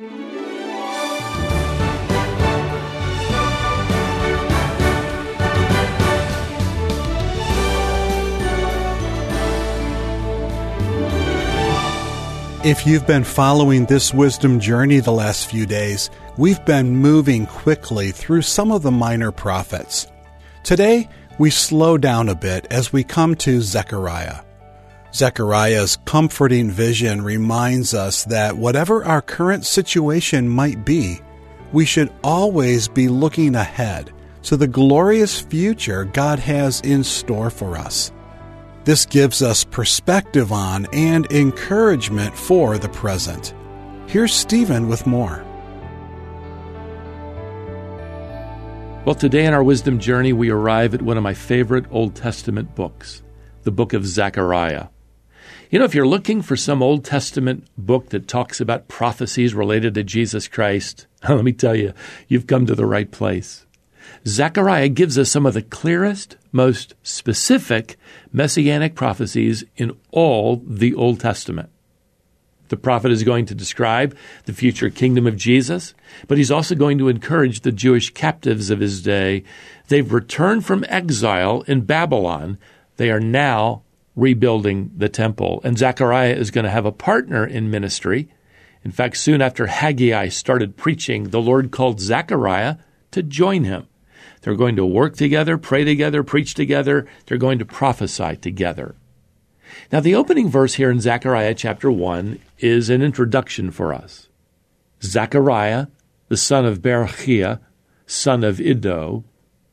If you've been following this wisdom journey the last few days, we've been moving quickly through some of the minor prophets. Today, we slow down a bit as we come to Zechariah. Zechariah's comforting vision reminds us that whatever our current situation might be, we should always be looking ahead to the glorious future God has in store for us. This gives us perspective on and encouragement for the present. Here's Stephen with more. Well, today in our wisdom journey, we arrive at one of my favorite Old Testament books, the book of Zechariah. You know, if you're looking for some Old Testament book that talks about prophecies related to Jesus Christ, let me tell you, you've come to the right place. Zechariah gives us some of the clearest, most specific messianic prophecies in all the Old Testament. The prophet is going to describe the future kingdom of Jesus, but he's also going to encourage the Jewish captives of his day. They've returned from exile in Babylon. They are now rebuilding the temple. And Zechariah is going to have a partner in ministry. In fact, soon after Haggai started preaching, the Lord called Zechariah to join him. They're going to work together, pray together, preach together. They're going to prophesy together. Now, the opening verse here in Zechariah chapter 1 is an introduction for us. Zechariah, the son of Berechiah, son of Iddo.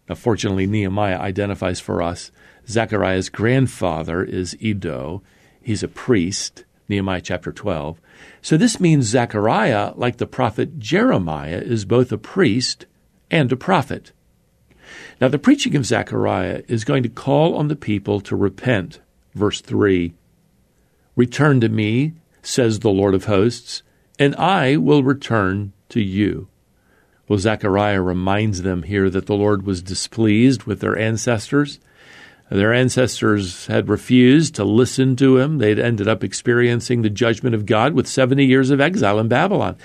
Now, fortunately, Nehemiah identifies for us Zechariah's grandfather is Iddo. He's a priest, Nehemiah chapter 12. So this means Zechariah, like the prophet Jeremiah, is both a priest and a prophet. Now, the preaching of Zechariah is going to call on the people to repent. Verse 3 Return to me, says the Lord of hosts, and I will return to you. Well, Zechariah reminds them here that the Lord was displeased with their ancestors their ancestors had refused to listen to him. They'd ended up experiencing the judgment of God with 70 years of exile in Babylon.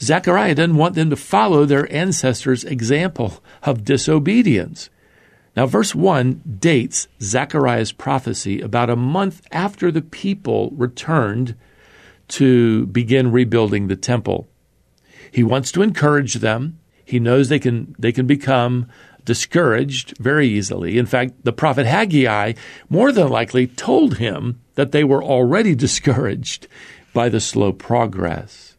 Zechariah doesn't want them to follow their ancestors' example of disobedience. Now, verse 1 dates Zechariah's prophecy about a month after the people returned to begin rebuilding the temple. He wants to encourage them. He knows they can, they can become discouraged very easily. In fact, the prophet Haggai more than likely told him that they were already discouraged by the slow progress.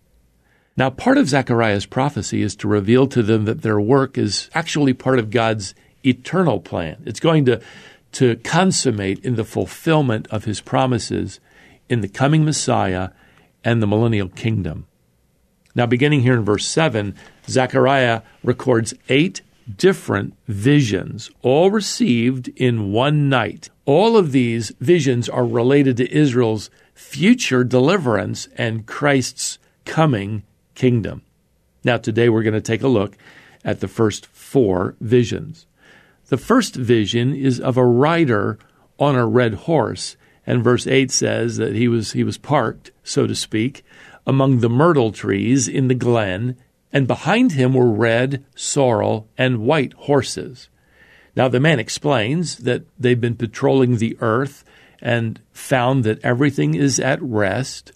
Now, part of Zechariah's prophecy is to reveal to them that their work is actually part of God's eternal plan. It's going to, to consummate in the fulfillment of his promises in the coming Messiah and the millennial kingdom. Now, beginning here in verse 7, Zechariah records eight different visions, all received in one night. All of these visions are related to Israel's future deliverance and Christ's coming kingdom. Now, today we're going to take a look at the first four visions. The first vision is of a rider on a red horse, and verse 8 says that he was, he was parked, so to speak, among the myrtle trees in the glen and behind him were red, sorrel, and white horses. Now the man explains that they've been patrolling the earth and found that everything is at rest.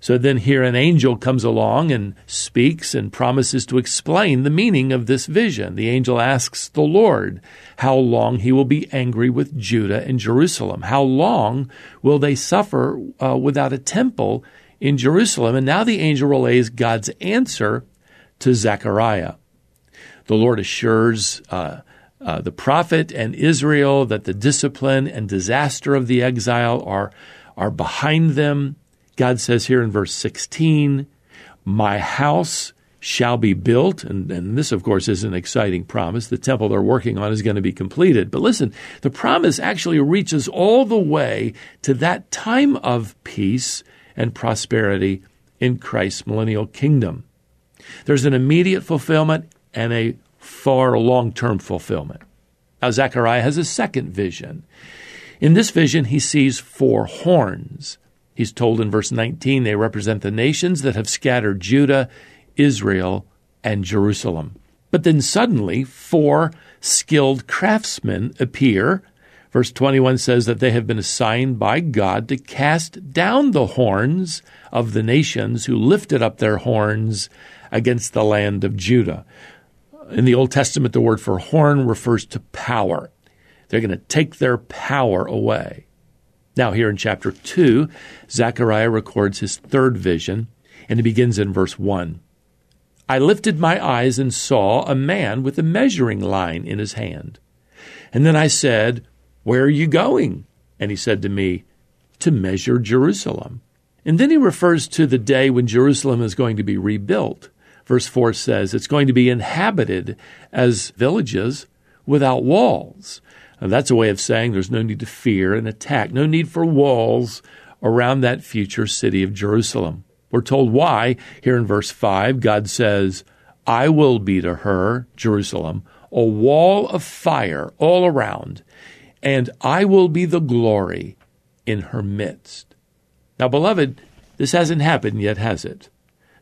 So then here an angel comes along and speaks and promises to explain the meaning of this vision. The angel asks the Lord how long he will be angry with Judah and Jerusalem. How long will they suffer uh, without a temple in Jerusalem? And now the angel relays God's answer to Zechariah. The Lord assures uh, uh, the prophet and Israel that the discipline and disaster of the exile are, are behind them. God says here in verse 16, My house shall be built. And, and, this, of course, is an exciting promise. The temple they're working on is going to be completed. But listen, the promise actually reaches all the way to that time of peace and prosperity in Christ's millennial kingdom. There's an immediate fulfillment and a far long term fulfillment. Now, Zechariah has a second vision. In this vision, he sees four horns. He's told in verse 19 they represent the nations that have scattered Judah Israel and Jerusalem. But then suddenly, four skilled craftsmen appear. Verse 21 says that they have been assigned by God to cast down the horns of the nations who lifted up their horns against the land of Judah. In the Old Testament, the word for horn refers to power. They're going to take their power away. Now, here in chapter 2, Zechariah records his third vision, and it begins in verse 1. I lifted my eyes and saw a man with a measuring line in his hand. And then I said, Where are you going? And he said to me, To measure Jerusalem. And then he refers to the day when Jerusalem is going to be rebuilt. Verse 4 says it's going to be inhabited as villages without walls. And that's a way of saying there's no need to fear an attack, no need for walls around that future city of Jerusalem. We're told why here in verse 5. God says, I will be to her, Jerusalem, a wall of fire all around, and I will be the glory in her midst. Now, beloved, this hasn't happened yet, has it?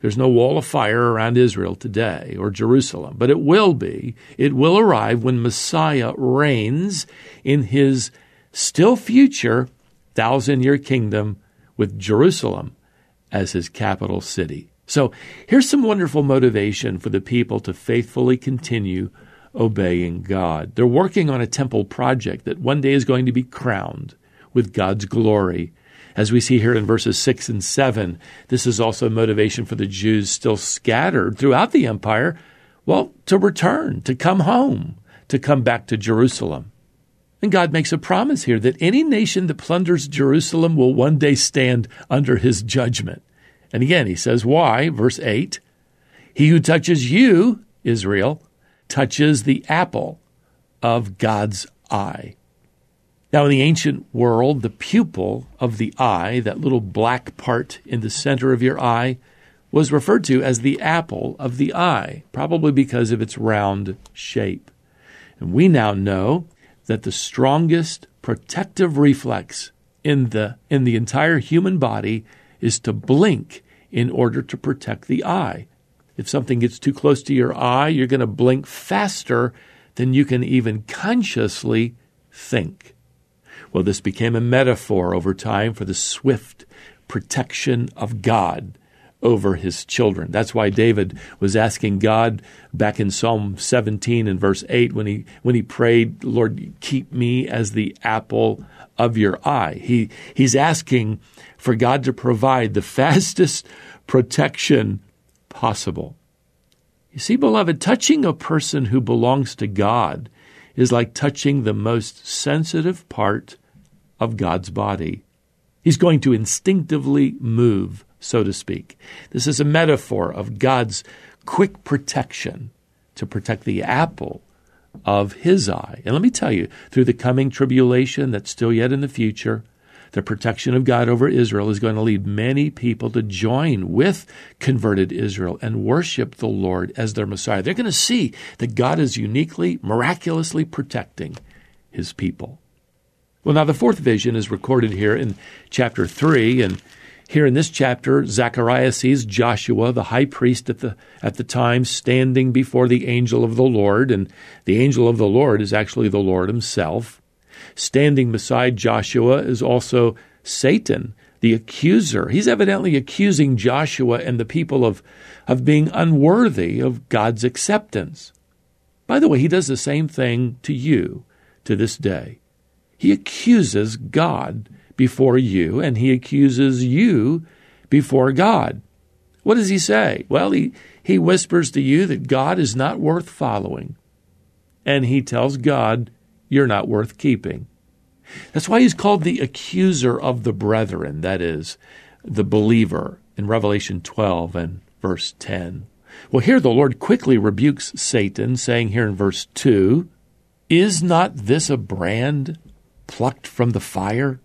There's no wall of fire around Israel today or Jerusalem, but it will be. It will arrive when Messiah reigns in his still future thousand year kingdom with Jerusalem as his capital city. So here's some wonderful motivation for the people to faithfully continue obeying God. They're working on a temple project that one day is going to be crowned with God's glory as we see here in verses 6 and 7, this is also a motivation for the Jews still scattered throughout the empire, well, to return, to come home, to come back to Jerusalem. And God makes a promise here that any nation that plunders Jerusalem will one day stand under his judgment. And again, he says, Why? Verse 8 He who touches you, Israel, touches the apple of God's eye. Now, in the ancient world, the pupil of the eye, that little black part in the center of your eye, was referred to as the apple of the eye, probably because of its round shape. And we now know that the strongest protective reflex in the, in the entire human body is to blink in order to protect the eye. If something gets too close to your eye, you're going to blink faster than you can even consciously think. Well, this became a metaphor over time for the swift protection of God over his children. That's why David was asking God back in Psalm 17 and verse 8 when he when he prayed, "Lord, keep me as the apple of your eye." He he's asking for God to provide the fastest protection possible. You see, beloved, touching a person who belongs to God is like touching the most sensitive part of God's body. He's going to instinctively move, so to speak. This is a metaphor of God's quick protection to protect the apple of his eye. And let me tell you, through the coming tribulation that's still yet in the future, the protection of God over Israel is going to lead many people to join with converted Israel and worship the Lord as their Messiah. They're going to see that God is uniquely, miraculously protecting his people. Well, now the fourth vision is recorded here in chapter 3. And here in this chapter, Zechariah sees Joshua, the high priest at the, at the time, standing before the angel of the Lord. And the angel of the Lord is actually the Lord himself. Standing beside Joshua is also Satan, the accuser. He's evidently accusing Joshua and the people of, of being unworthy of God's acceptance. By the way, he does the same thing to you to this day. He accuses God before you, and he accuses you before God. What does he say? Well, he, he whispers to you that God is not worth following, and he tells God, You're not worth keeping. That's why he's called the accuser of the brethren, that is, the believer, in Revelation 12 and verse 10. Well, here the Lord quickly rebukes Satan, saying here in verse 2 Is not this a brand plucked from the fire?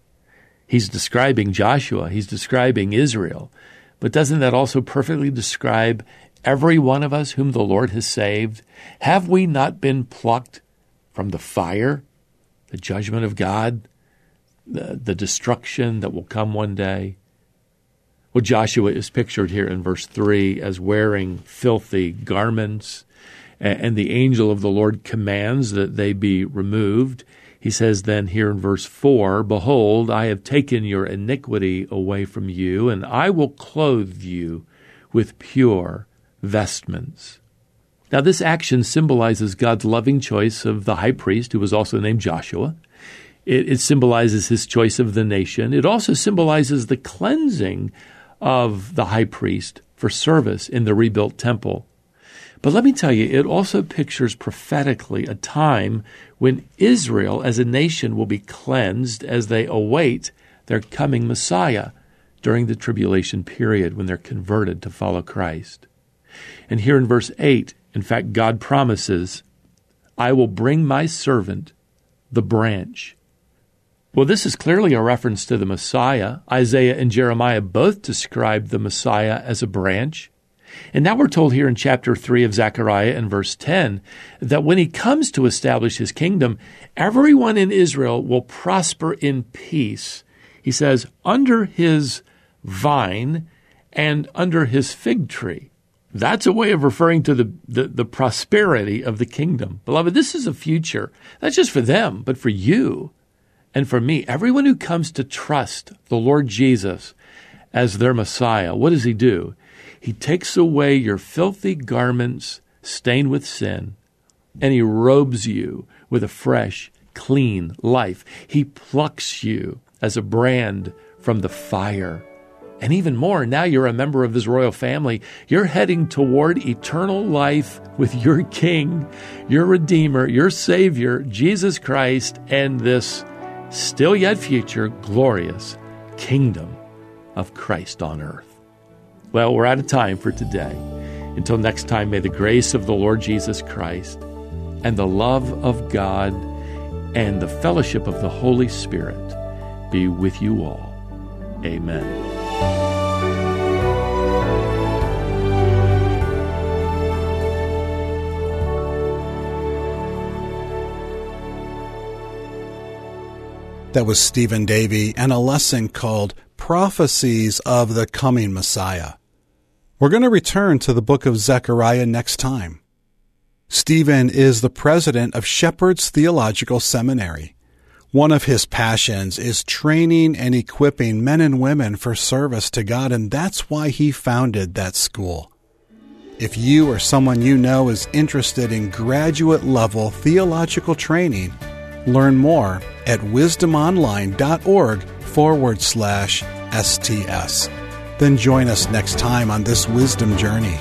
He's describing Joshua, he's describing Israel. But doesn't that also perfectly describe every one of us whom the Lord has saved? Have we not been plucked from the fire, the judgment of God, the, the destruction that will come one day? Well, Joshua is pictured here in verse 3 as wearing filthy garments, and the angel of the Lord commands that they be removed. He says then here in verse 4 Behold, I have taken your iniquity away from you, and I will clothe you with pure vestments. Now, this action symbolizes God's loving choice of the high priest, who was also named Joshua. It, it, symbolizes his choice of the nation. It also symbolizes the cleansing of the high priest for service in the rebuilt temple. But let me tell you, it also pictures prophetically a time when Israel as a nation will be cleansed as they await their coming Messiah during the tribulation period when they're converted to follow Christ. And here in verse 8, in fact, God promises, I will bring my servant, the branch. Well, this is clearly a reference to the Messiah. Isaiah and Jeremiah both describe the Messiah as a branch. And now we're told here in chapter 3 of Zechariah and verse 10 that when he comes to establish his kingdom, everyone in Israel will prosper in peace. He says, under his vine and under his fig tree. That's a way of referring to the, the, the, prosperity of the kingdom. Beloved, this is a future, not just for them, but for you and for me. Everyone who comes to trust the Lord Jesus as their Messiah, what does he do? He takes away your filthy garments stained with sin, and he robes you with a fresh, clean life. He plucks you as a brand from the fire and even more, now you're a member of his royal family. You're heading toward eternal life with your King, your Redeemer, your Savior, Jesus Christ, and this still yet future glorious kingdom of Christ on earth. Well, we're out of time for today. Until next time, may the grace of the Lord Jesus Christ and the love of God and the fellowship of the Holy Spirit be with you all. Amen. That was Stephen Davey and a lesson called Prophecies of the Coming Messiah. We're going to return to the book of Zechariah next time. Stephen is the president of Shepherd's Theological Seminary. One of his passions is training and equipping men and women for service to God, and that's why he founded that school. If you or someone you know is interested in graduate level theological training, Learn more at wisdomonline.org forward slash STS. Then join us next time on this wisdom journey.